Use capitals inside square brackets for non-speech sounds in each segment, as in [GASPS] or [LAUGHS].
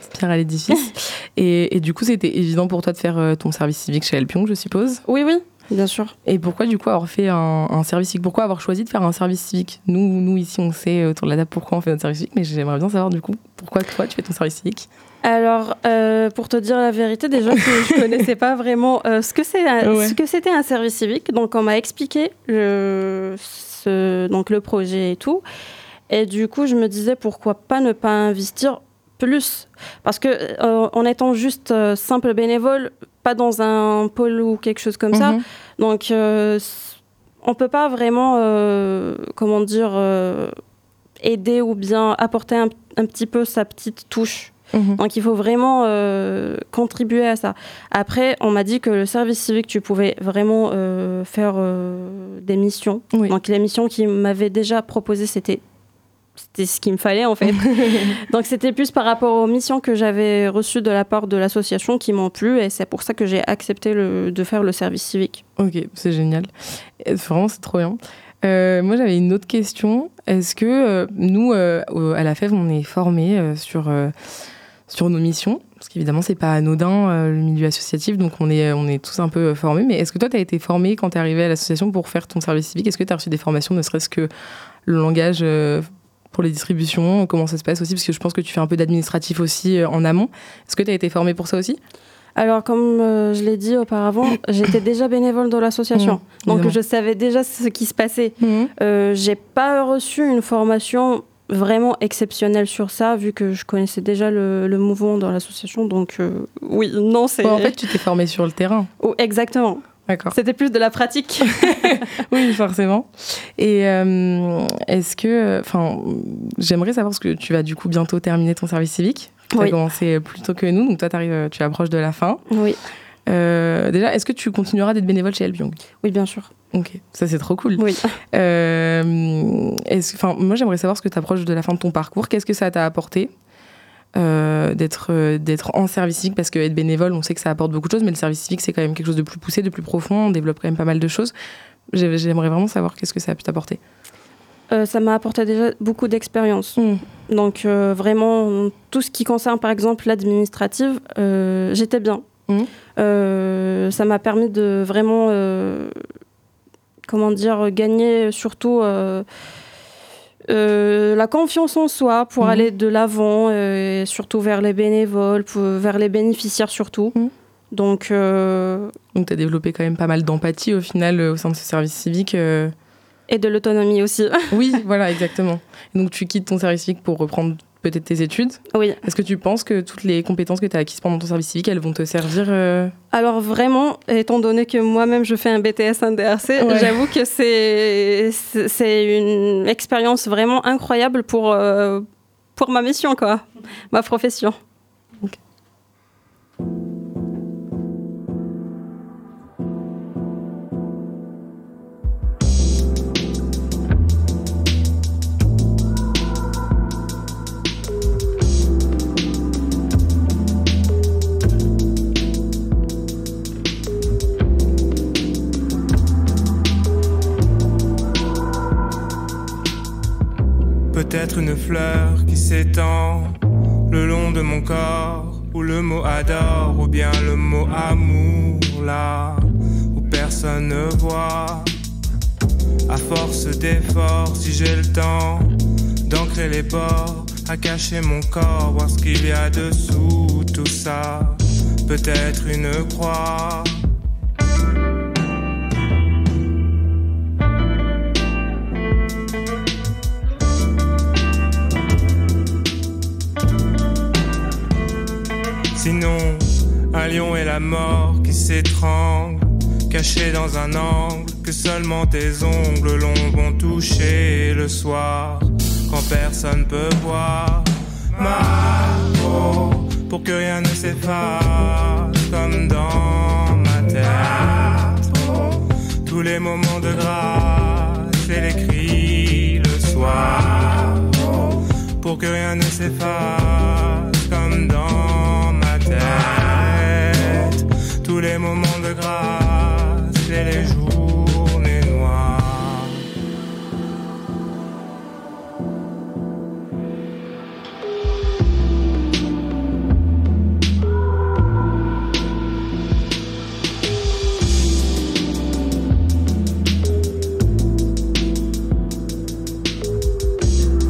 petite pierre à l'édifice. [LAUGHS] et, et, du coup, c'était évident pour toi de faire ton service civique chez Elpion, je suppose? Oui, oui. Bien sûr. Et pourquoi du coup avoir fait un, service civique? Pourquoi avoir choisi de faire un service civique? Nous, nous ici on sait autour de la table pourquoi on fait notre service civique, mais j'aimerais bien savoir du coup pourquoi toi tu fais ton service civique? Alors, euh, pour te dire la vérité, déjà, je ne [LAUGHS] connaissais pas vraiment euh, ce que c'était un service civique. Donc, on m'a expliqué le, donc, le projet et tout. Et du coup, je me disais pourquoi pas ne pas investir plus. Parce que euh, en étant juste simple bénévole, pas dans un pôle ou quelque chose comme ça, mhm. donc on peut pas vraiment, comment dire, aider ou bien apporter un, un petit peu sa petite touche Mhm. Donc il faut vraiment euh, contribuer à ça. Après, on m'a dit que le service civique, tu pouvais vraiment euh, faire euh, des missions. Donc les missions qu'il m'avait déjà proposées, c'était c'était ce qu'il me fallait en fait. [LAUGHS] Donc c'était plus par rapport aux missions que j'avais reçues de la part de l'association qui m'ont plu et c'est pour ça que j'ai accepté le, de faire le service civique. Ok, c'est génial. Vraiment, c'est trop bien. moi, j'avais une autre question. Est-ce que nous, à la FEV, on est formés sur sur nos missions? Parce qu'évidemment, c'est pas anodin euh, le milieu associatif, donc on est, on est tous un peu formés. Mais est-ce que toi, tu as été formé quand tu es arrivé à l'association pour faire ton service civique? Est-ce que tu as reçu des formations, ne serait-ce que le langage euh, pour les distributions Comment ça se passe aussi Parce que je pense que tu fais un peu d'administratif aussi euh, en amont. Est-ce que tu as été formé pour ça aussi? Alors, comme je l'ai dit auparavant, [COUGHS] j'étais déjà bénévole de l'association. Mmh, donc, je savais déjà ce qui se passait. Mmh. j'ai pas reçu une formation vraiment exceptionnel sur ça, vu que je connaissais déjà le, mouvement dans l'association. Donc, euh, oui, non, c'est. en fait, tu t'es formé sur le terrain. Oh, exactement. D'accord. C'était plus de la pratique. [LAUGHS] oui, forcément. Et euh, est-ce que. Enfin, j'aimerais savoir, parce que tu vas du coup bientôt terminer ton service civique. Tu as commencé plus tôt que nous, donc toi, arrives, tu approches de la fin. Oui. Euh, déjà, est-ce que tu continueras d'être bénévole chez Elbion Oui, bien sûr. Ok, ça c'est trop cool. Oui. Euh, moi, j'aimerais savoir ce que tu approches de la fin de ton parcours. Qu'est-ce que ça t'a apporté? Euh, d'être d'être en service civique parce qu'être bénévole, on sait que ça apporte beaucoup de choses, mais le service civique, c'est quand même quelque chose de plus poussé, de plus profond. On développe quand même pas mal de choses. J'aimerais vraiment savoir qu'est-ce que ça a pu t'apporter. ça m'a apporté déjà beaucoup d'expérience. Hmm. Donc vraiment, tout ce qui concerne par exemple l'administrative, j'étais bien. Euh, ça m'a permis de vraiment, euh, comment dire, gagner surtout euh, la confiance en soi pour mhm. aller de l'avant, et surtout vers les bénévoles, vers les bénéficiaires surtout. Mhm. Donc, Donc tu as développé quand même pas mal d'empathie au final au sein de ce service civique. Et de l'autonomie aussi. oui, [LAUGHS] voilà, exactement. donc tu quittes ton service civique pour reprendre peut-être tes études. Oui. Est-ce que tu penses que toutes les compétences que tu as acquises pendant ton service civique, elles vont te servir euh Alors vraiment, étant donné que moi-même je fais un BTS, un DRC, j'avoue que c'est c'est une expérience vraiment incroyable pour euh, pour ma mission quoi, ma profession. Une fleur qui s'étend le long de mon corps, ou le mot adore, ou bien le mot amour, là où personne ne voit. À force d'efforts, si j'ai le temps d'ancrer les bords, à cacher mon corps, voir ce qu'il y a dessous tout ça, peut-être une croix. Sinon, un lion et la mort qui s'étrangle, caché dans un angle que seulement tes ongles longs vont toucher le soir, quand personne peut voir. Ma peau, pour que rien ne s'efface, comme dans ma tête. Tous les moments de grâce et les cris le soir, pour que rien ne s'efface, comme dans tous les moments de grâce et les journées noires.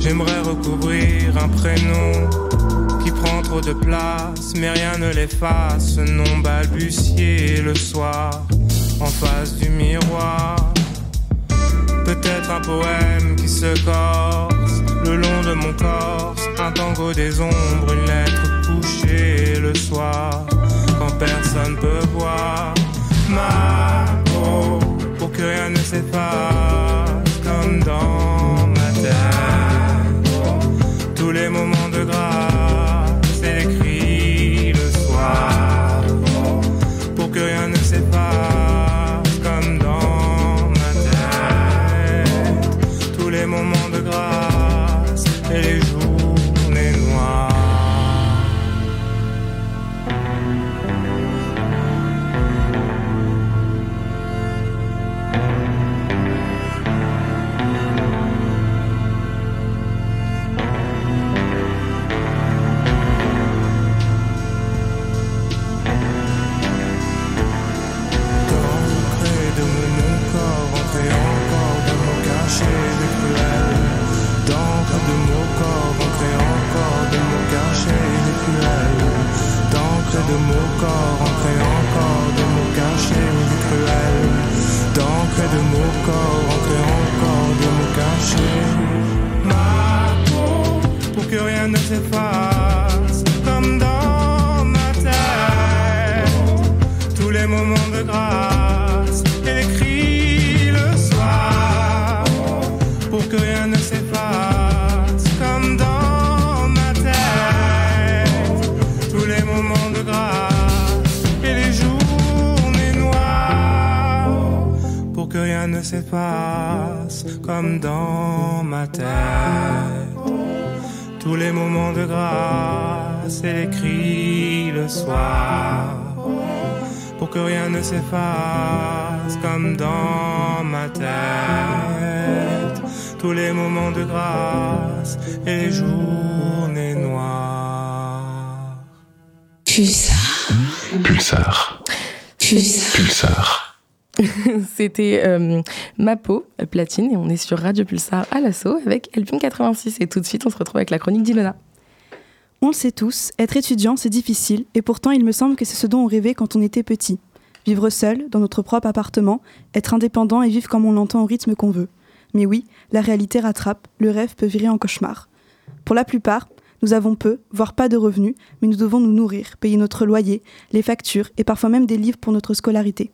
J'aimerais recouvrir un prénom de place, mais rien ne l'efface. Ce nom balbutié le soir, en face du miroir. Peut-être un poème qui se corse le long de mon corps. Un tango des ombres, une lettre couchée le soir, que rien ne s'efface, comme dans ma tête. Tous les moments de grâce écrits le soir pour que rien ne s'efface comme dans ma tête. Tous les moments de grâce et les journées noires pour que rien ne s'efface comme dans ma tête tous les moments de grâce et les cris le soir pour que rien ne s'efface comme dans ma tête tous les moments de grâce et les journées noires Pulsar. Pulsar. Pulsar. Pulsar. [LAUGHS] C'était euh, Ma peau, euh, platine, et on est sur Radio Pulsar à l'assaut avec Elpine 86. Et tout de suite, on se retrouve avec la chronique d'Ilona. On le sait tous, être étudiant, c'est difficile, et pourtant il me semble que c'est ce dont on rêvait quand on était petit. Vivre seul, dans notre propre appartement, être indépendant et vivre comme on l'entend au rythme qu'on veut. Mais oui, la réalité rattrape, le rêve peut virer en cauchemar. Pour la plupart, nous avons peu, voire pas de revenus, mais nous devons nous nourrir, payer notre loyer, les factures et parfois même des livres pour notre scolarité.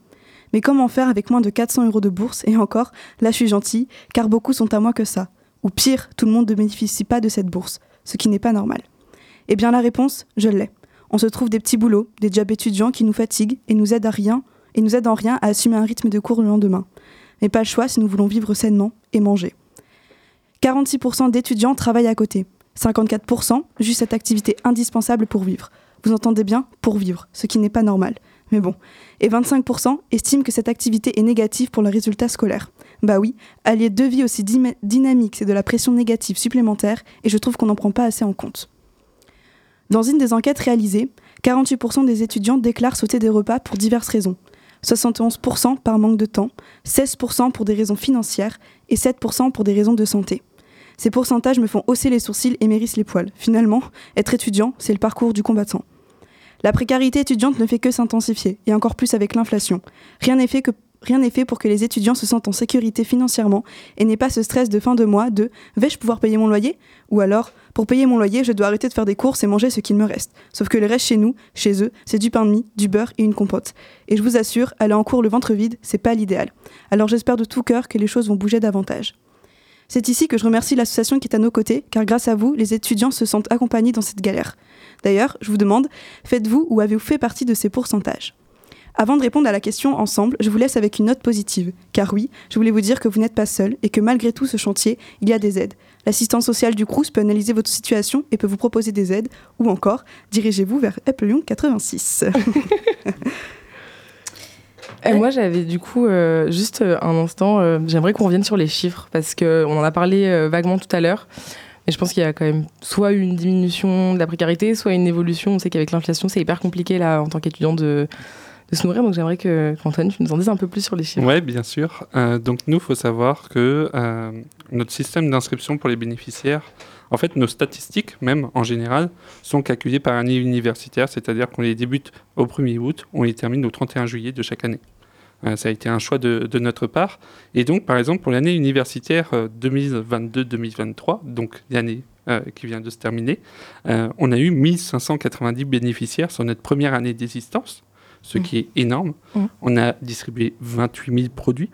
Mais comment faire avec moins de 400 euros de bourse Et encore, là je suis gentille, car beaucoup sont à moins que ça. Ou pire, tout le monde ne bénéficie pas de cette bourse, ce qui n'est pas normal. Eh bien la réponse, je l'ai. On se trouve des petits boulots, des jobs étudiants qui nous fatiguent et nous aident à rien, et nous aident en rien à assumer un rythme de cours le lendemain. Mais pas le choix si nous voulons vivre sainement et manger. 46% d'étudiants travaillent à côté. 54% juste cette activité indispensable pour vivre. Vous entendez bien Pour vivre, ce qui n'est pas normal. Mais bon. Et 25% estiment que cette activité est négative pour le résultat scolaire. Bah oui, allier deux vies aussi dynamiques, c'est de la pression négative supplémentaire, et je trouve qu'on n'en prend pas assez en compte. Dans une des enquêtes réalisées, 48% des étudiants déclarent sauter des repas pour diverses raisons. 71% par manque de temps, 16% pour des raisons financières et 7% pour des raisons de santé. Ces pourcentages me font hausser les sourcils et m'hérissent les poils. Finalement, être étudiant, c'est le parcours du combattant. La précarité étudiante ne fait que s'intensifier, et encore plus avec l'inflation. Rien n'est fait, pour que les étudiants se sentent en sécurité financièrement et n'aient pas ce stress de fin de mois de vais-je pouvoir payer mon loyer? Ou alors, pour payer mon loyer, je dois arrêter de faire des courses et manger ce qu'il me reste. Sauf que le reste chez nous, chez eux, c'est du pain de mie, du beurre et une compote. Et je vous assure, aller en cours le ventre vide, c'est pas l'idéal. Alors j'espère de tout cœur que les choses vont bouger davantage. C'est ici que je remercie l'association qui est à nos côtés, car grâce à vous, les étudiants se sentent accompagnés dans cette galère. D'ailleurs, je vous demande, faites-vous ou avez-vous fait partie de ces pourcentages? Avant de répondre à la question ensemble, je vous laisse avec une note positive, car oui, je voulais vous dire que vous n'êtes pas seul et que malgré tout ce chantier, il y a des aides. L'assistance sociale du CRUS peut analyser votre situation et peut vous proposer des aides, ou encore, dirigez-vous vers Apple Lyon 86. [LAUGHS] Et moi, j'avais du coup euh, juste euh, un instant, euh, j'aimerais qu'on revienne sur les chiffres parce qu'on en a parlé euh, vaguement tout à l'heure. Mais je pense qu'il y a quand même soit une diminution de la précarité, soit une évolution. On sait qu'avec l'inflation, c'est hyper compliqué là en tant qu'étudiant de, de se nourrir. Donc j'aimerais que qu'Antoine, tu nous en dises un peu plus sur les chiffres. Oui, bien sûr. Euh, donc nous, il faut savoir que euh, notre système d'inscription pour les bénéficiaires En fait, nos statistiques, même en général, sont calculées par année universitaire, c'est-à-dire qu'on les débute au 1er août, on les termine au 31 juillet de chaque année. Euh, ça a été un choix de, de notre part. Et donc, par exemple, pour l'année universitaire euh, 2022-2023, donc l'année euh, qui vient de se terminer, euh, on a eu 1590 bénéficiaires sur notre première année d'existence, ce qui est énorme. Mmh. On a distribué 28 000 produits,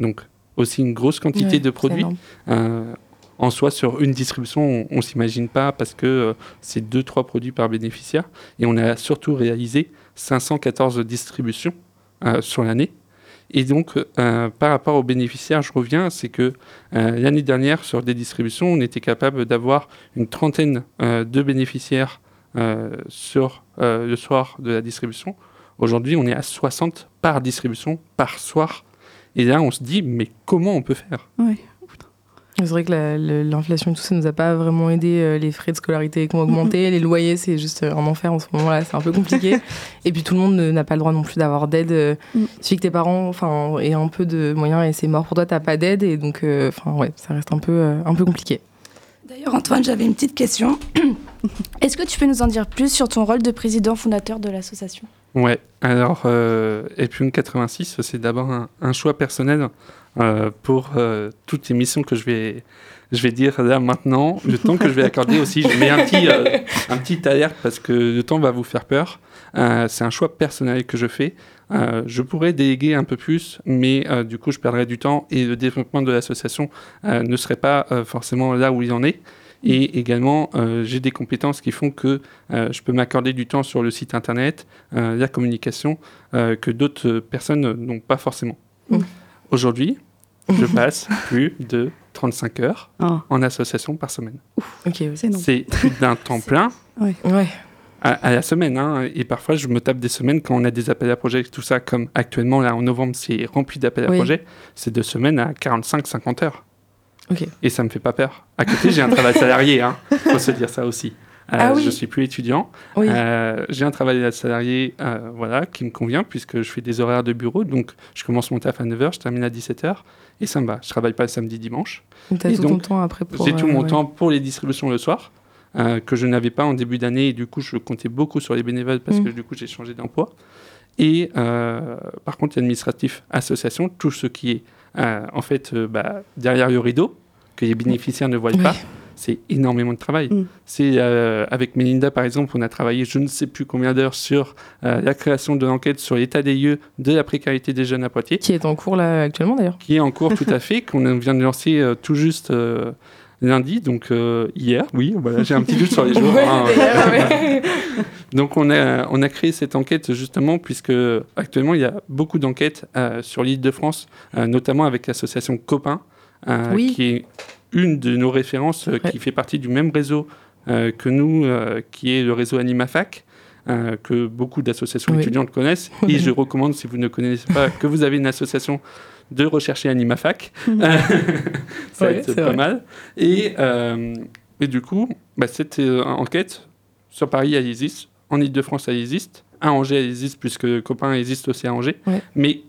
donc aussi une grosse quantité Ouais, de produits. Euh, en soi, sur une distribution, on ne s'imagine pas parce que euh, c'est 2-3 produits par bénéficiaire. Et on a surtout réalisé 514 distributions euh, sur l'année. Et donc, euh, par rapport aux bénéficiaires, je reviens, c'est que euh, l'année dernière, sur des distributions, on était capable d'avoir une trentaine euh, de bénéficiaires sur le soir de la distribution. Aujourd'hui, on est à 60 par distribution par soir. Et là, on se dit, mais comment on peut faire? C'est vrai que l'inflation et tout ça nous a pas vraiment aidé. euh, Les frais de scolarité qui ont augmenté, les loyers, c'est juste euh, un enfer en ce moment-là, c'est un peu compliqué. [LAUGHS] et puis tout le monde n'a pas le droit non plus d'avoir d'aide. euh, Mm. Il suffit que tes parents enfin, aient un peu de moyens et c'est mort pour toi, t'as pas d'aide. Et donc, euh, enfin, ouais, ça reste un peu, euh, un peu compliqué. D'ailleurs, Antoine, j'avais une petite question. [COUGHS] Est-ce que tu peux nous en dire plus sur ton rôle de président fondateur de l'association? Ouais, alors euh, Epium 86, c'est d'abord un, un choix personnel euh, pour euh, toutes les missions que je vais, je vais dire là maintenant. Le temps que je vais accorder aussi, je mets un petit, euh, un petit alerte parce que le temps va vous faire peur. Euh, c'est un choix personnel que je fais. Euh, je pourrais déléguer un peu plus, mais du coup, je perdrais du temps et le développement de l'association ne serait pas forcément là où il en est. Et également, j'ai des compétences qui font que je peux m'accorder du temps sur le site internet, la communication, que d'autres personnes n'ont pas forcément. Mm. Aujourd'hui, je [LAUGHS] passe plus de 35 heures Ah, en association par semaine. C'est plus d'un temps [LAUGHS] plein Ouais. à, à la semaine. hein. Et parfois, je me tape des semaines quand on a des appels à projets, tout ça, comme actuellement, là, en novembre, c'est rempli d'appels à projets. C'est deux semaines à 45-50 heures. Et ça me fait pas peur. À côté, j'ai un travail salarié, hein. [LAUGHS] faut se dire ça aussi. Euh, Ah oui. Je suis plus étudiant. Oui. Euh, j'ai un travail salarié euh, voilà, qui me convient puisque je fais des horaires de bureau. Donc, je commence mon taf à 9h, je termine à 17h et ça me va. Je travaille pas le samedi, dimanche. T'as Et tout ton temps après pour. J'ai tout mon ouais. temps pour les distributions le soir euh, que je n'avais pas en début d'année et du coup, je comptais beaucoup sur les bénévoles parce Mm. que du coup, j'ai changé d'emploi. Et euh, par contre, l'administratif association, tout ce qui est euh, en fait bah, derrière le rideau, que les bénéficiaires ne voient pas, [LAUGHS] c'est énormément de travail. Mm. C'est euh, avec Melinda par exemple, on a travaillé je ne sais plus combien d'heures sur euh, la création de l'enquête sur l'état des lieux de la précarité des jeunes à Poitiers, Qui est en cours là actuellement d'ailleurs. qui est en cours tout à [LAUGHS] fait, qu'on vient de lancer euh, tout juste euh, lundi, donc euh, hier. Oui, voilà, j'ai un petit doute sur les jours. Ouais, hein. [LAUGHS] Donc on a, on a créé cette enquête justement puisque actuellement il y a beaucoup d'enquêtes euh, sur l'île de France, euh, notamment avec l'association Copain, euh, Oui. qui est une de nos références, euh, Ouais. qui fait partie du même réseau euh, que nous, euh, qui est le réseau AnimaFac. euh, que beaucoup d'associations Oui. étudiantes connaissent. [LAUGHS] Et je recommande, si vous ne connaissez pas, que vous avez une association, de rechercher AnimaFac. [LAUGHS] [LAUGHS] ça va Ouais, être c'est pas vrai. mal. Et, euh, et du coup, bah, cette enquête, sur Paris, elle existe. En Ile-de-France, elle existe. À Angers, elle existe, puisque Copain existe aussi à Angers. Ouais. Mais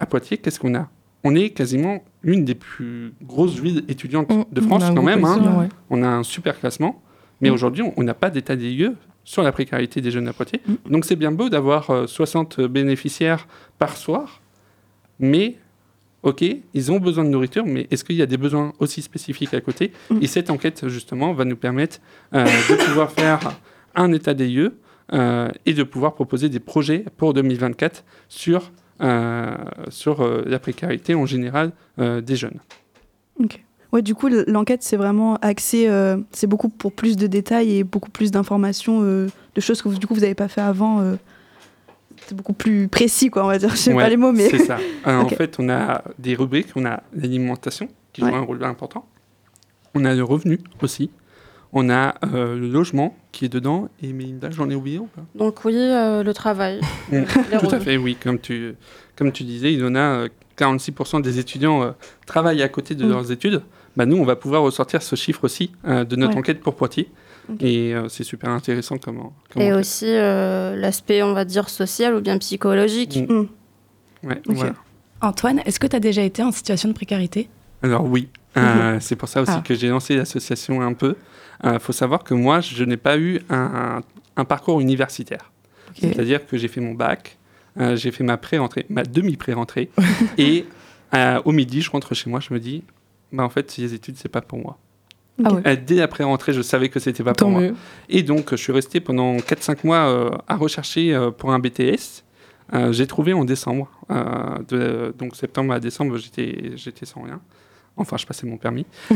à Poitiers, qu'est-ce qu'on a? On est quasiment l'une des plus grosses villes étudiantes Mm, de France, quand même. hein. ouais. On a un super classement. Mais Mm. aujourd'hui, on- n'a pas d'état des lieux sur la précarité des jeunes à Poitiers. Mm. Donc c'est bien beau d'avoir euh, 60 bénéficiaires par soir, mais ok, ils ont besoin de nourriture, mais est-ce qu'il y a des besoins aussi spécifiques à côté? Et cette enquête, justement, va nous permettre euh, de pouvoir faire un état des lieux euh, et de pouvoir proposer des projets pour 2024 sur, euh, sur euh, la précarité en général euh, des jeunes. Ok. Ouais, du coup, l'enquête, c'est vraiment axé, euh, c'est beaucoup pour plus de détails et beaucoup plus d'informations, euh, de choses que vous, du coup, vous n'avez pas fait avant. euh, c'est beaucoup plus précis, quoi, on va dire. Je sais Ouais, pas les mots, mais. C'est ça. [LAUGHS] Euh. En fait, on a des rubriques, on a l'alimentation qui joue un rôle important. On a le revenu aussi. On a euh, le logement qui est dedans. Et Melinda, j'en ai oublié ou pas? Donc oui, euh, le travail. [LAUGHS] Les Tout à fait, oui. Comme tu, comme tu disais, il y en a euh, 46% des étudiants euh, travaillent à côté de Mm. leurs études. Bah, nous, on va pouvoir ressortir ce chiffre aussi euh, de notre Ouais. enquête pour Poitiers. Et euh, c'est super intéressant comme, comme Et aussi euh, l'aspect, on va dire, social ou bien psychologique. Mm. Mm. Ouais, Ok. voilà. Antoine, est-ce que tu as déjà été en situation de précarité? Alors oui, euh, c'est pour ça aussi Ah. que j'ai lancé l'association un peu. Il faut savoir que moi, je n'ai pas eu un, un parcours universitaire. C'est-à-dire que j'ai fait mon bac, euh, j'ai fait ma pré-rentrée, ma demi-pré-rentrée, [LAUGHS] et euh, au midi, je rentre chez moi, je me dis, bah, en fait, les études, c'est pas pour moi. Ah ouais. Euh, Dès la pré-rentrée, je savais que c'était pas Tant pour moi. Et donc, je suis resté pendant 4-5 mois euh, à rechercher euh, pour un BTS. Euh, j'ai trouvé en décembre. euh, de, donc, septembre à décembre, j'étais sans rien. Enfin, je passais mon permis. [LAUGHS] Et,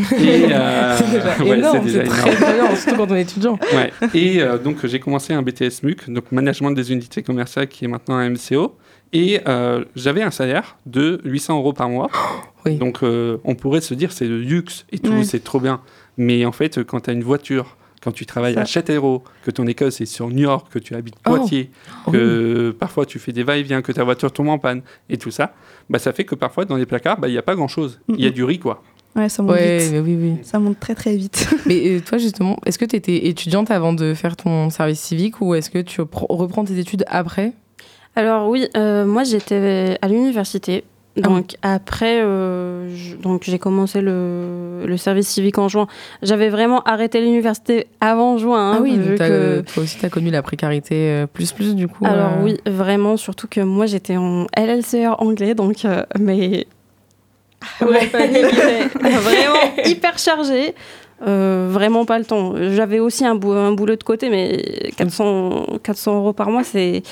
euh, C'est déjà [LAUGHS] ouais, énorme, c'est très énorme. surtout quand on est étudiant. [LAUGHS] Ouais. Et euh, donc, j'ai commencé un BTS MUC, donc Management des unités commerciales, qui est maintenant un MCO. Et euh, j'avais un salaire de 800 euros par mois. [GASPS] Oui. Donc, on pourrait se dire c'est le luxe et tout, Ouais. c'est trop bien. Mais en fait, quand tu as une voiture, quand tu travailles Ça. à Châtellerault, que ton école c'est sur New York, que tu habites Oh. Poitiers, que parfois tu fais des va-et-vient, que ta voiture tombe en panne et tout ça, bah, ça fait que parfois dans les placards, bah, il n'y a pas grand-chose. Il y a du riz, quoi. Ouais, ça monte Ouais, vite. mais oui, oui. Ça monte très très vite. [LAUGHS] Mais euh, toi, justement, est-ce que tu étais étudiante avant de faire ton service civique ou est-ce que tu repr- reprends tes études après? Alors oui, euh, moi j'étais à l'université. Ah Donc après, euh, je- donc j'ai commencé le, le service civique en juin. J'avais vraiment arrêté l'université avant juin. hein, Ah oui, vu donc t'as- que- toi aussi, tu as connu la précarité euh, plus plus du coup. Alors euh, oui, vraiment, surtout que moi j'étais en LLCR anglais, donc mais était [LAUGHS] vraiment hyper chargé. Euh, vraiment pas le temps. J'avais aussi un, bou- un boulot de côté, mais 400, 400 euros par mois, c'était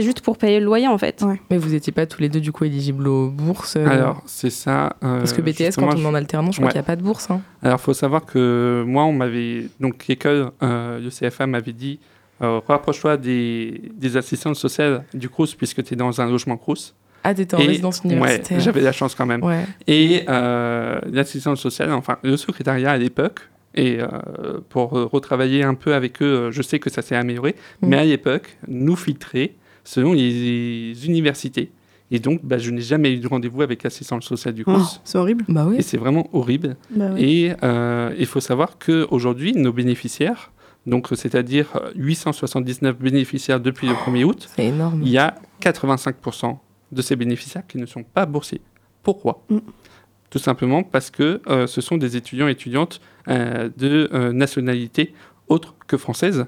juste pour payer le loyer en fait. Ouais. Mais vous n'étiez pas tous les deux du coup éligibles aux bourses euh, Alors, c'est ça. euh, Parce que BTS, quand on je- est en alternance, je crois Ouais. qu'il n'y a pas de bourse. hein. Alors, faut savoir que moi, on m'avait. Donc, l'école, euh, le CFA m'avait dit euh, rapproche-toi des, des assistantes sociales du CRUS, puisque tu es dans un logement CRUS. Ah, t'étais en Et- résidence Ouais, universitaire. j'avais la chance quand même. Ouais. Et euh, l'assistante sociale, enfin, le secrétariat à l'époque, et euh, pour retravailler un peu avec eux, euh, je sais que ça s'est amélioré, Mm. mais à l'époque, nous filtrer selon les universités. Et donc, bah, je n'ai jamais eu de rendez-vous avec l'assistante sociale du Oh, CRUS. c'est horrible. Bah oui. Et c'est vraiment horrible. Bah oui. Et euh, il faut savoir qu'aujourd'hui, nos bénéficiaires, donc c'est-à-dire euh, 879 bénéficiaires depuis le 1er août, C'est énorme. il y a 85% de ces bénéficiaires qui ne sont pas boursiers. Pourquoi? Mm. Tout simplement parce que euh, ce sont des étudiants et étudiantes euh, de euh, nationalité autre que française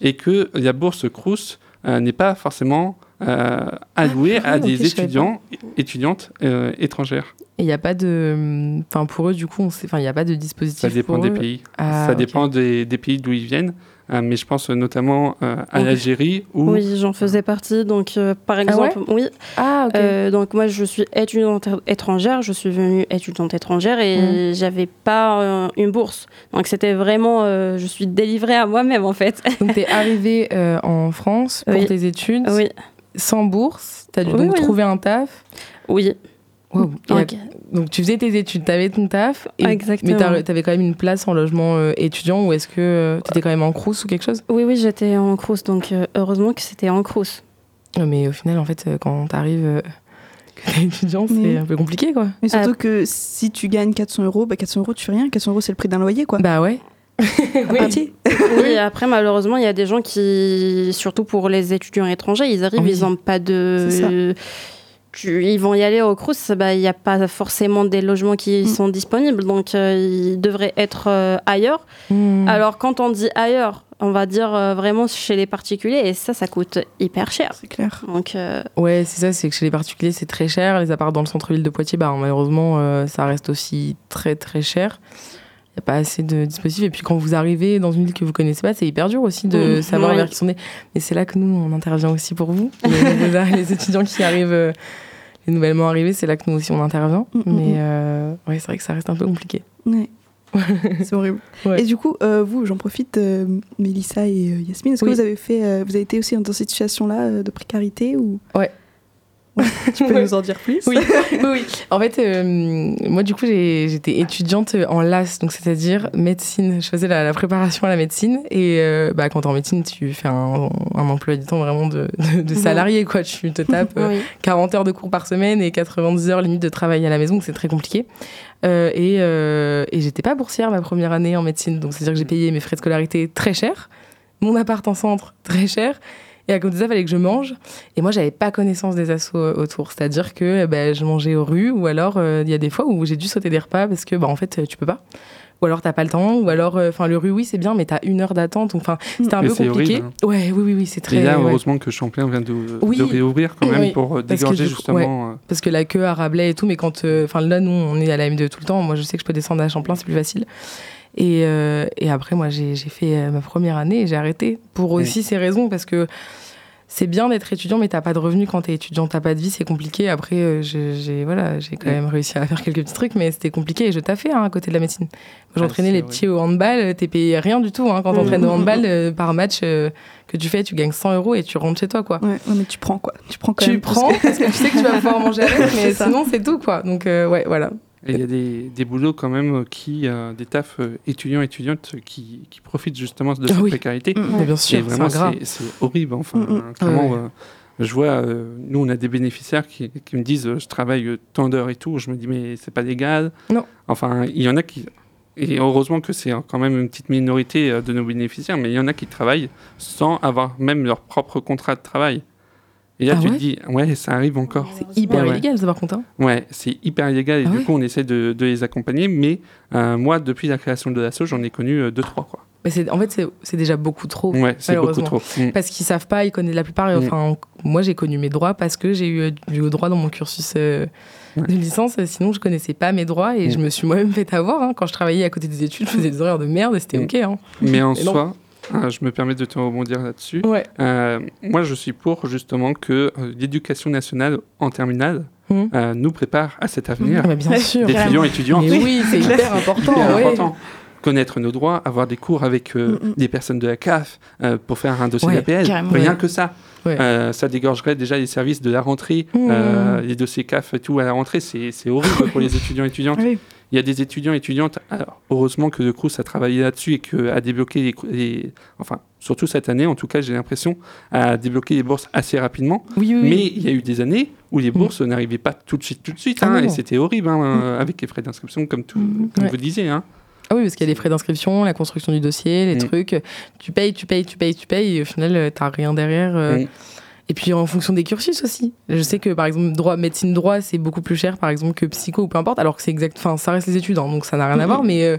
et que la bourse Crous euh, n'est pas forcément euh, allouée Ah, à des étudiants étudiantes étrangères. Et il n'y a pas de. Enfin, pour eux, du coup, il n'y a pas de dispositif. Ça dépend pour des eux. pays. Ah, ça dépend des, des pays d'où ils viennent. Euh, mais je pense notamment euh, à Oui. l'Algérie où Oui, j'en faisais partie. Donc, euh, par exemple, oui. Ah, ok. Euh, donc, moi, je suis étudiante étrangère. Je suis venue étudiante étrangère et j'avais pas euh, une bourse. Donc, c'était vraiment. euh, je suis délivrée à moi-même, en fait. Donc, t'es arrivé euh, en France pour Oui. tes études oui, sans bourse. T'as dû Oui, donc oui. trouver un taf. oui. Wow. Donc, tu faisais tes études, t'avais ton taf. Et... Exactement. Mais t'as- t'avais quand même une place en logement euh, étudiant ou est-ce que euh, t'étais quand même en crous ou quelque chose? Oui, oui, j'étais en Crous. Donc, euh, heureusement que c'était en Crous. Mais au final, en fait, euh, quand t'arrives, euh, [LAUGHS] que t'es étudiant, c'est un peu compliqué, quoi. Mais surtout que si tu gagnes 400 euros, bah 400 euros, tu fais rien. 400 euros, c'est le prix d'un loyer, quoi. Bah ouais. [LAUGHS] Partir. Oui, après, malheureusement, il y a des gens qui, surtout pour les étudiants étrangers, ils arrivent, Oui. ils n'ont pas de. Tu- ils vont y aller au Crous, bah, il n'y a pas forcément des logements qui Mm. sont disponibles, donc euh, ils devraient être euh, ailleurs. Hmm. Alors, quand on dit ailleurs, on va dire euh, vraiment chez les particuliers, et ça, ça coûte hyper cher. C'est clair. Donc, Ouais, c'est ça, c'est que chez les particuliers, c'est très cher. Les apparts dans le centre-ville de Poitiers, bah, malheureusement, ça reste aussi très très cher. Il n'y a pas assez de dispositifs. Et puis quand vous arrivez dans une ville que vous connaissez pas, c'est hyper dur aussi de Mm, savoir oui. vers qui sont nés. Mais c'est là que nous, on intervient aussi pour vous. [LAUGHS] Les, étudiants qui arrivent, euh, les nouvellement arrivés, c'est là que nous aussi on intervient. Mm, mm, Mais euh, ouais, c'est vrai que ça reste un peu compliqué. Ouais. [LAUGHS] c'est horrible. Ouais. Et du coup, euh, vous, j'en profite, euh, Mélissa et Yasmine, est-ce Oui. que vous avez fait, vous avez été aussi dans cette situation-là de précarité ou? Ouais. Ouais, [LAUGHS] Tu peux nous en dire plus Oui, [LAUGHS] oui, oui. En fait, euh, moi, du coup, j'étais étudiante en LAS, donc c'est-à-dire médecine. Je faisais la, la préparation à la médecine. Et euh, bah, quand t'es en médecine, tu fais un, un emploi du temps vraiment de, de, de salarié, quoi. Tu te tapes euh, [LAUGHS] oui. 40 heures de cours par semaine et 90 heures limite de travail à la maison, donc c'est très compliqué. Euh, et euh, et j'étais pas boursière ma première année en médecine, donc c'est-à-dire que j'ai payé mes frais de scolarité très cher, mon appart en centre très cher. Et à côté de ça, il fallait que je mange. Et moi, j'avais pas connaissance des assos euh, autour. C'est-à-dire que ben, je mangeais aux rues, ou alors euh, il y a des fois où j'ai dû sauter des repas parce que, bah, en fait, tu peux pas. Ou alors t'as pas le temps, ou alors, euh, enfin, le rue, oui, c'est bien, mais t'as une heure d'attente. Enfin, c'était un Mais peu compliqué. horrible, Ouais, oui, oui, oui, c'est très. Et là, ouais. heureusement que Champlain vient de, Oui. de réouvrir quand même Oui. pour euh, dégorger justement. euh, Parce que la queue à Rabelais et tout, mais quand. euh, Enfin, là, nous, on est à la M2 tout le temps. Moi, je sais que je peux descendre à Champlain, c'est plus facile. Et, euh, et après, moi, j'ai fait euh, ma première année et j'ai arrêté. Pour aussi ces raisons, parce que c'est bien d'être étudiant, mais t'as pas de revenus quand t'es étudiant, t'as pas de vie, c'est compliqué. Après, euh, j'ai voilà, j'ai quand Mm. même réussi à [LAUGHS] faire quelques petits trucs, mais c'était compliqué et je taffais hein, à côté de la médecine. Moi, Ah, J'entraînais les petits au handball, t'es payé rien du tout. Hein. Quand Mm. t'entraînes au handball, [LAUGHS] euh, par match euh, que tu fais, tu gagnes 100 euros et tu rentres chez toi, quoi. Ouais, ouais, mais tu prends quoi Tu prends quand Tu même. parce prends que- parce que tu sais que tu vas pouvoir manger avec, [LAUGHS] mais sinon c'est tout, quoi. Donc, euh, ouais, voilà. Et il y a des, des boulots quand même euh, qui, euh, des tafs euh, étudiants étudiantes qui, qui profitent justement de Ah cette oui. précarité. Mm, bien sûr, c'est horrible. Enfin, Mm, mm. clairement, Ouais. euh, je vois, euh, nous, on a des bénéficiaires qui, qui me disent je travaille tant d'heures et tout. Je me dis, mais c'est pas légal. Non. Enfin, il y en a qui. Et heureusement que c'est quand même une petite minorité de nos bénéficiaires, mais il y en a qui travaillent sans avoir même leur propre contrat de travail. Et là, Ah tu ouais te dis, ouais, ça arrive encore. Hyper Ouais, ouais. illégal, ça, par contre. hein. Ouais, c'est hyper illégal et Ah du ouais coup, on essaie de, de les accompagner. Mais euh, moi, depuis la création de l'assaut, j'en ai connu euh, deux, trois. Quoi. Mais c'est- en fait, c'est- c'est déjà beaucoup trop. Ouais, c'est beaucoup trop. Mm. Parce qu'ils savent pas, ils connaissent la plupart. et Mm. Enfin, moi, j'ai connu mes droits parce que j'ai eu euh, du droit dans mon cursus euh, Ouais. de licence. Sinon, je connaissais pas mes droits et Mm. je me suis moi-même fait avoir. hein. Quand je travaillais à côté des études, je faisais des horaires de merde et c'était. OK. Hein. Mais en [LAUGHS] soi, euh, je me permets de te rebondir là-dessus. Ouais. Euh, moi, je suis pour justement que euh, l'éducation nationale en terminale Mm. euh, nous prépare à cet avenir bah, bien sûr. d'étudiants étudiantes. Mais oui, c'est hyper important. Hyper ouais. important. Connaître nos droits, avoir des cours avec euh, Mm, mm. des personnes de la CAF euh, pour faire un dossier Ouais, d'APL. Rien Ouais. que ça. Ouais. Euh, ça dégorgerait déjà les services de la rentrée, les dossiers CAF et tout à la rentrée. C'est c'est horrible pour les étudiants et étudiantes. Oui. Il y a des étudiants et étudiantes, alors, heureusement que le Crous a travaillé là-dessus et que a débloqué les, Enfin, surtout cette année, en tout cas, j'ai l'impression, a débloqué les bourses assez rapidement. Oui, oui, oui. Mais il y a eu des années où les bourses n'arrivaient pas tout de suite, tout de suite. Ah hein, et c'était horrible, hein, euh, avec les frais d'inscription, comme, tout, Mhm. comme Ouais. vous disiez. Hein. Ah oui, parce qu'il y a les frais d'inscription, la construction du dossier, les Mm. trucs. Tu payes, tu payes, tu payes, tu payes, et au final, t'as rien derrière. euh. Et puis en fonction des cursus aussi. Je sais que par exemple, droit, médecine droit, c'est beaucoup plus cher, par exemple, que psycho ou peu importe, alors que c'est exact. Enfin, ça reste les études, hein, donc ça n'a rien à voir, mais euh,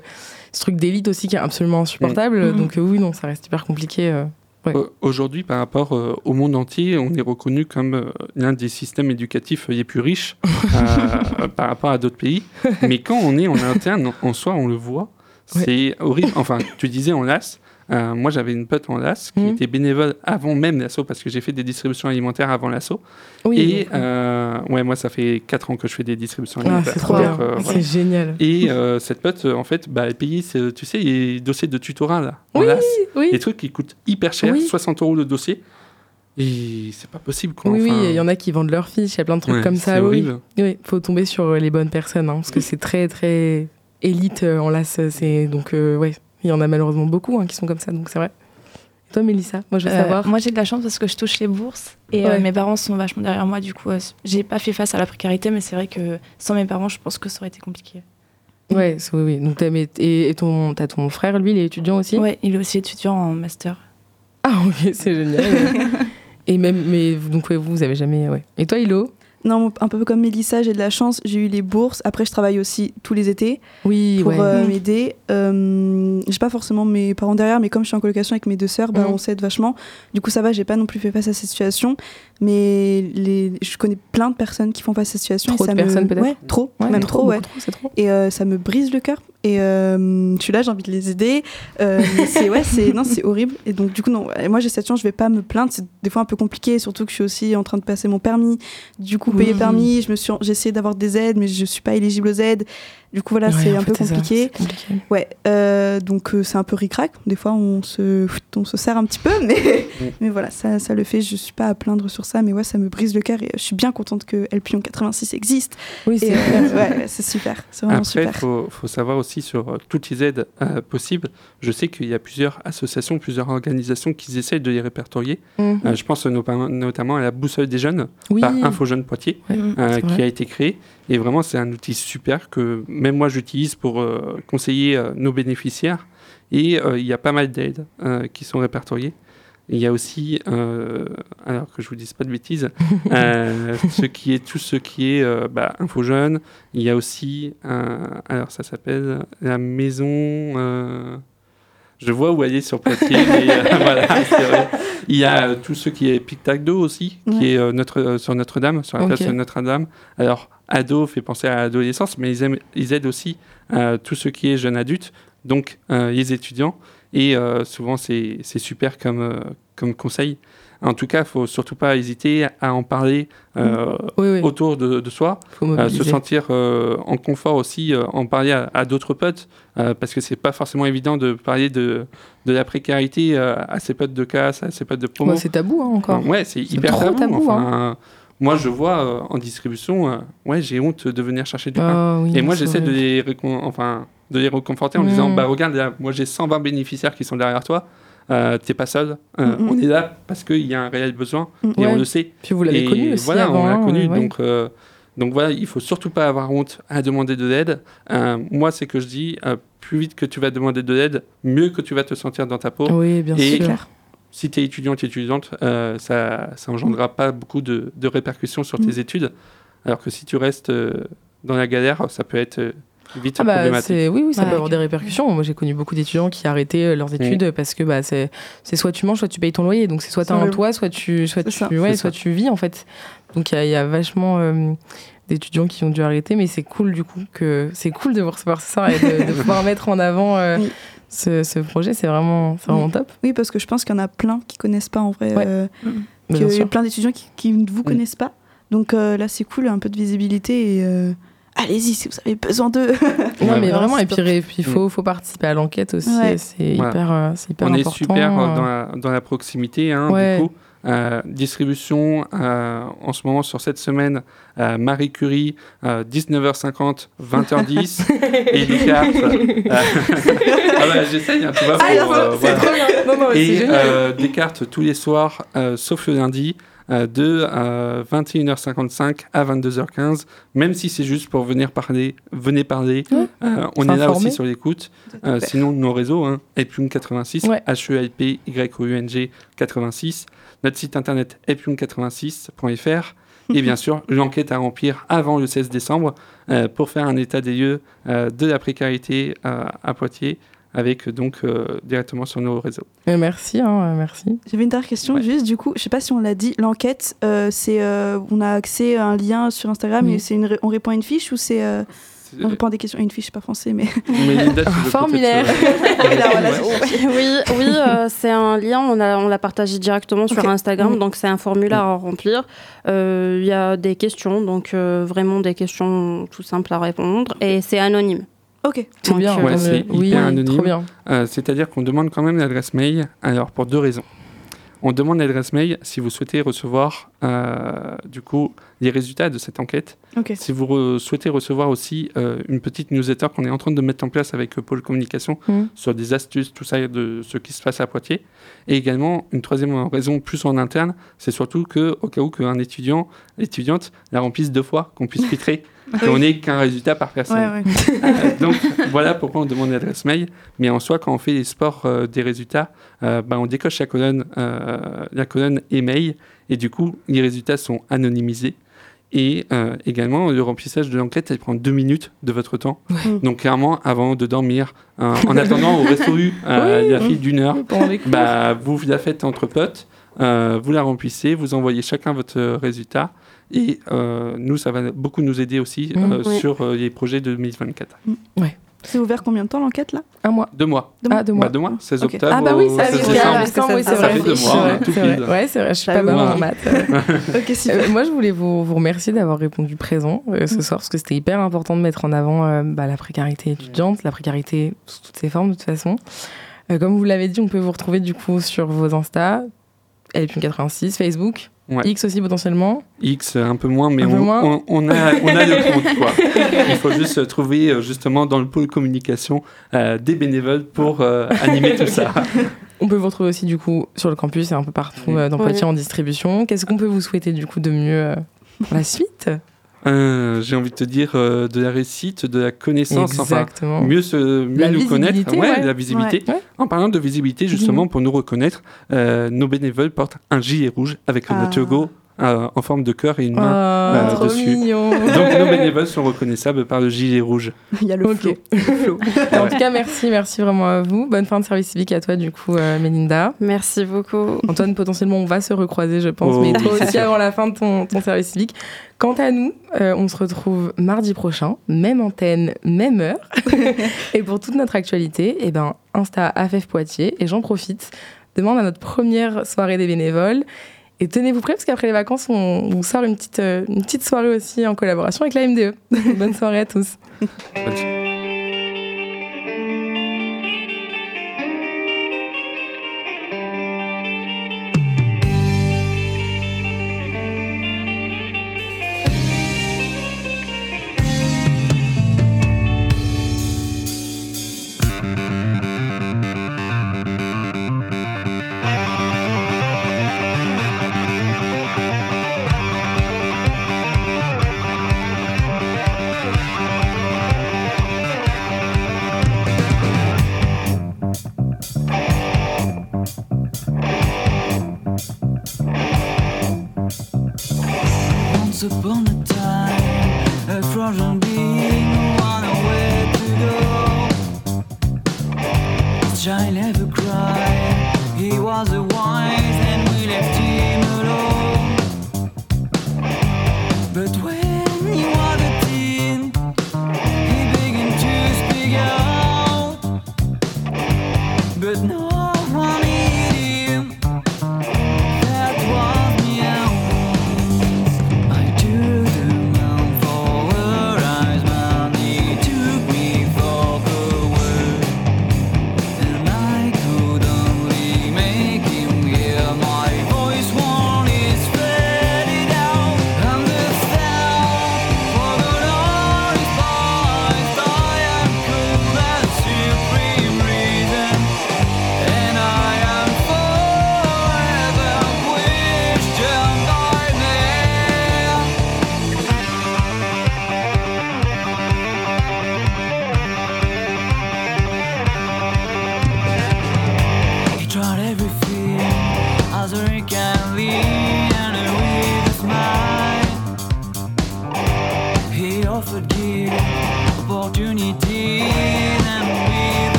ce truc d'élite aussi qui est absolument insupportable. Donc euh, oui, non, ça reste hyper compliqué. euh. Ouais. Aujourd'hui, par rapport au monde entier, on est reconnu comme l'un des systèmes éducatifs les plus riches [LAUGHS] par rapport à d'autres pays. Mais quand on est en interne, en soi, on le voit, c'est horrible. Enfin, tu disais en LAS, euh, moi j'avais une pote en LAS qui Mhm. était bénévole avant même l'assaut parce que j'ai fait des distributions alimentaires avant l'assaut. Oui, Et euh, ouais, moi ça fait 4 ans que je fais des distributions ah, alimentaires. c'est trop bien. euh, voilà. génial. Et euh, [LAUGHS] cette pote, en fait, bah, elle payait, tu sais, les dossiers de tutorat là, en Oui, LAS. oui. Des trucs qui coûtent hyper cher, Oui. 60 euros le dossier. Et c'est pas possible, quoi. Oui, Enfin, il y en a qui vendent leurs fiches, il y a plein de trucs ouais, comme ça. Oui, horrible. oui, faut tomber sur les bonnes personnes, hein, parce que c'est très, très élite en LAS. C'est donc ouais, il y en a malheureusement beaucoup hein, qui sont comme ça, donc c'est vrai. Et toi, Mélissa, moi je veux Euh, savoir. Moi, j'ai de la chance parce que je touche les bourses et euh, Ouais. mes parents sont vachement derrière moi. Du coup, euh, j'ai pas fait face à la précarité, mais c'est vrai que sans mes parents, je pense que ça aurait été compliqué. Ouais, oui, oui. Donc t'as mais- et, et ton, t'as ton frère, lui, il est étudiant aussi? Ouais, il est aussi étudiant en master. Ah ok, c'est génial. [LAUGHS] et même, mais donc ouais, vous, vous avez jamais, ouais. Et toi, Hilo Non, un peu comme Mélissa, j'ai de la chance, j'ai eu les bourses. Après, je travaille aussi tous les étés Oui, pour ouais. euh, Mm. m'aider. Euh, j'ai pas forcément mes parents derrière, mais comme je suis en colocation avec mes deux sœurs, bah, Mm. on s'aide vachement. Du coup, ça va, j'ai pas non plus fait face à cette situation. Mais les... je connais plein de personnes qui font face à cette situation. Trop et ça de me- personnes, peut-être Ouais, trop, Ouais, même trop, trop, ouais. trop, trop. Et euh, ça me brise le cœur. Et euh, je suis là, j'ai envie de les aider. Euh, mais c'est ouais, c'est non, c'est horrible. Et donc du coup non, moi j'ai cette chance, je vais pas me plaindre. C'est des fois un peu compliqué, surtout que je suis aussi en train de passer mon permis. Du coup, payer Oui. permis, je me suis, j'ai essayé d'avoir des aides, mais je suis pas éligible aux aides. Du coup voilà, Ouais, c'est un peu fait, c'est ça, compliqué. c'est compliqué. Ouais, euh, donc euh, c'est un peu ric-rac. Des fois, on se, on se serre un petit peu, mais, [LAUGHS] mais voilà, ça, ça le fait. Je suis pas à plaindre sur ça, mais ouais, ça me brise le cœur et je suis bien contente que Elpion 86 existe. Oui, c'est euh, ouais, super, c'est vraiment Après, il super. faut, faut savoir aussi sur euh, toutes les aides euh, possibles. Je sais qu'il y a plusieurs associations, plusieurs organisations qui essayent de les répertorier. Mhm. Euh, je pense notamment à la boussole des jeunes oui. par Info Jeunes Poitiers. C'est qui a été créé. Et vraiment, c'est un outil super que même moi j'utilise pour euh, conseiller euh, nos bénéficiaires. Et euh, il y a pas mal d'aides euh, qui sont répertoriées. Il y a aussi, euh, alors que je vous dise pas de bêtises, [LAUGHS] euh, ce qui est tout ce qui est euh, bah, info jeune. Il y a aussi, alors ça s'appelle la maison. euh, je vois où elle est sur Poitiers, [LAUGHS] mais voilà, c'est vrai. Il y a tout ce qui est Pictac-Do aussi, Ouais. qui est notre, sur Notre-Dame, sur la place de Notre-Dame. Alors, ado fait penser à l'adolescence, mais ils, aiment- ils aident aussi tout ce qui est jeune adulte, donc les étudiants. Et euh, souvent, c'est super comme, euh, comme conseil. En tout cas, il faut surtout pas hésiter à en parler euh, Oui, oui. autour de, de soi, Faut euh, se sentir euh, en confort aussi, en parler à, à d'autres potes, parce que c'est pas forcément évident de parler de, de la précarité à ses potes de casse, à ses potes de promo. Ouais, c'est tabou hein, encore. Ouais, c'est hyper tabou. hein. enfin, Moi, je vois en distribution, ouais, j'ai honte de venir chercher du pain. Ah, oui, Et moi, j'essaie de les, enfin, de les réconforter en disant bah, Regarde, là, moi j'ai 120 bénéficiaires qui sont derrière toi, euh, t'es pas seul. Euh, Mm, mm. On est là parce qu'il y a un réel besoin et on le sait. Puis vous l'avez Et connu aussi Voilà, avant. on l'a connu. ouais. Donc, euh, donc voilà, il faut surtout pas avoir honte à demander de l'aide. Euh, moi, c'est que je dis euh, plus vite que tu vas demander de l'aide, mieux que tu vas te sentir dans ta peau. Oui, bien Et- sûr. Si tu es étudiante, étudiante, euh, ça, ça engendrera pas beaucoup de, de répercussions sur tes études. Alors que si tu restes euh, dans la galère, ça peut être euh, vite Ah bah, problématique. oui, oui, ça Ouais. peut avoir des répercussions. Moi, j'ai connu beaucoup d'étudiants qui arrêtaient euh, leurs études parce que bah, c'est c'est soit tu manges, soit tu payes ton loyer. Donc, c'est soit tu as un toit, soit tu, soit tu, ça. ouais, soit ça. tu vis, en fait. Donc, il y, a- il y a vachement euh, d'étudiants qui ont dû arrêter, mais c'est cool, du coup, que c'est cool de ce soir et de, de [LAUGHS] pouvoir mettre en avant euh, Oui. ce, ce projet. C'est vraiment, c'est vraiment Oui. top. Oui, parce que je pense qu'il y en a plein qui connaissent pas en vrai. Ouais. euh, qu'il bien y a plein d'étudiants qui, qui ne vous connaissent pas. Donc euh, là, c'est cool, un peu de visibilité et euh, allez-y si vous avez besoin d'eux. [LAUGHS] Non, Ouais, mais vraiment, et puis il faut, faut participer à l'enquête aussi. Ouais. C'est Voilà. hyper, euh, c'est hyper On est important. super euh, euh. dans la, dans la proximité, hein, Ouais. du coup. Euh, distribution euh, en ce moment sur cette semaine euh, Marie Curie euh, 19h50 20h10 [LAUGHS] et des cartes euh, [LAUGHS] ah bah, j'essaye hein, tu vois Ah, pour, euh, c'est voilà. Non, non, c'est et génial. euh, des cartes tous les soirs euh, sauf le lundi euh, de euh, 21h55 à 22h15 même si c'est juste pour venir parler venez parler. Euh, on est là aussi sur l'écoute. Euh, sinon, nos réseaux, hein, Epyung 86, Ouais. H-E-L-P-Y-O-U-N-G 86, notre site internet epyung86.fr, et bien sûr, [LAUGHS] l'enquête à remplir avant le 16 décembre euh, pour faire un état des lieux euh, de la précarité euh, à Poitiers, avec donc euh, directement sur nos réseaux. Euh, Merci, hein, euh, merci. J'avais une dernière question, Ouais. juste du coup, je sais pas si on l'a dit, l'enquête, euh, c'est euh, on a accès à un lien sur Instagram Oui. et c'est on répond à une fiche ou c'est euh, on répond à des questions à une fiche, pas français, mais [LAUGHS] Mais formulaire. [LAUGHS] oui, oui euh, c'est un lien, on l'a on partagé directement sur. Instagram, Mm. donc c'est un formulaire à remplir. Euh, Il y a des questions, donc euh, vraiment des questions tout simples à répondre, et c'est anonyme. Ok. C'est bien. euh, Ouais, c'est hyper oui, anonyme. Euh, C'est-à-dire qu'on demande quand même l'adresse mail, alors pour deux raisons. On demande l'adresse mail si vous souhaitez recevoir euh, du coup les résultats de cette enquête. Ok. Si vous re- souhaitez recevoir aussi euh, une petite newsletter qu'on est en train de mettre en place avec euh, Pôle Communication Mhm. sur des astuces, tout ça de ce qui se passe à Poitiers. Et également, une troisième raison plus en interne, c'est surtout que au cas où qu'un étudiant, étudiante la remplisse deux fois, qu'on puisse [LAUGHS] filtrer, qu'on n'ait qu'un résultat par personne. Ouais, ouais. Euh, donc voilà pourquoi on demande l'adresse mail. Mais en soi, quand on fait les sports euh, des résultats, euh, bah, on décoche la colonne, euh, la colonne email et du coup, les résultats sont anonymisés. Et euh, également, le remplissage de l'enquête, elle prend deux minutes de votre temps. Donc clairement, avant de dormir, euh, en attendant au resto rue, euh, la file d'une heure, bah, vous la faites entre potes, euh, vous la remplissez, vous envoyez chacun votre résultat. Et euh, nous, ça va beaucoup nous aider aussi euh, Oui. sur euh, les projets de 2024. C'est ouvert combien de temps l'enquête là? Un mois. Deux mois. Deux Ah, mois. deux Bah, mois. deux mois, 16 Ok. octobre Ah bah oui, ça 16 c'est fait décembre. bien. décembre, oui, Ça c'est fait vrai. deux mois, C'est hein, vrai, tout c'est pile. vrai. Ouais, c'est vrai, je suis pas bonne en maths. [LAUGHS] Ok, super. Euh, moi, je voulais vous, vous remercier d'avoir répondu présent euh, ce soir, parce que c'était hyper important de mettre en avant euh, bah, la précarité étudiante, la précarité sous toutes ses formes, de toute façon. Euh, comme vous l'avez dit, on peut vous retrouver du coup sur vos Insta, LP86, Facebook, Ouais. X aussi potentiellement. X un peu moins, mais peu on, moins. on- on a, [LAUGHS] on a le compte. Quoi. Il faut juste trouver euh, justement dans le pôle communication euh, des bénévoles pour euh, animer tout ça. [LAUGHS] On peut vous retrouver aussi du coup sur le campus et un peu partout euh, dans. Poitiers en distribution. Qu'est-ce qu'on peut vous souhaiter du coup de mieux euh, pour la suite? Euh, J'ai envie de te dire euh, de la réussite, de la connaissance, Exactement. enfin mieux, se, mieux nous connaître. Ouais, ouais. la visibilité. Ouais. En parlant de visibilité, justement, pour nous reconnaître, euh, nos bénévoles portent un gilet rouge avec Ah. notre logo euh, en forme de cœur et une main. Ah, euh, trop dessus. mignon. [LAUGHS] Donc nos bénévoles sont reconnaissables par le gilet rouge. Il y a le Ok. flow. [LAUGHS] En tout cas, merci, merci vraiment à vous. Bonne fin de service civique à toi, du coup, euh, Mélinda. Merci beaucoup. Antoine, potentiellement, on va se recroiser, je pense, Oh, mais oui, toi aussi avant la fin de ton, ton service civique. Quant à nous, euh, on se retrouve mardi prochain, même antenne, même heure. [LAUGHS] et pour toute notre actualité, eh ben, Insta AFF Poitiers. Et j'en profite, demande à notre première soirée des bénévoles. Et tenez-vous prêts, parce qu'après les vacances, on, on sort une petite, euh, une petite soirée aussi en collaboration avec la MDE. [LAUGHS] Bonne soirée à tous.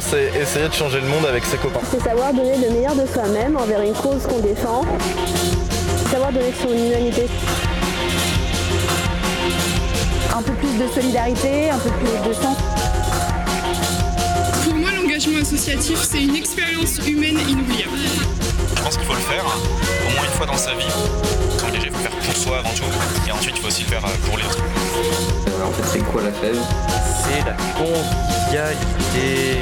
C'est essayer de changer le monde avec ses copains. C'est savoir donner le meilleur de soi-même envers une cause qu'on défend. Savoir donner son humanité. Un peu plus de solidarité, un peu plus de sens. Pour moi, l'engagement associatif, c'est une expérience humaine inoubliable. Je pense qu'il faut le faire, hein, au moins une fois dans sa vie. S'engager, il faut le faire pour soi avant tout, et ensuite il faut aussi le faire euh, pour les autres. En fait, c'est quoi la fève? C'est la convivialité.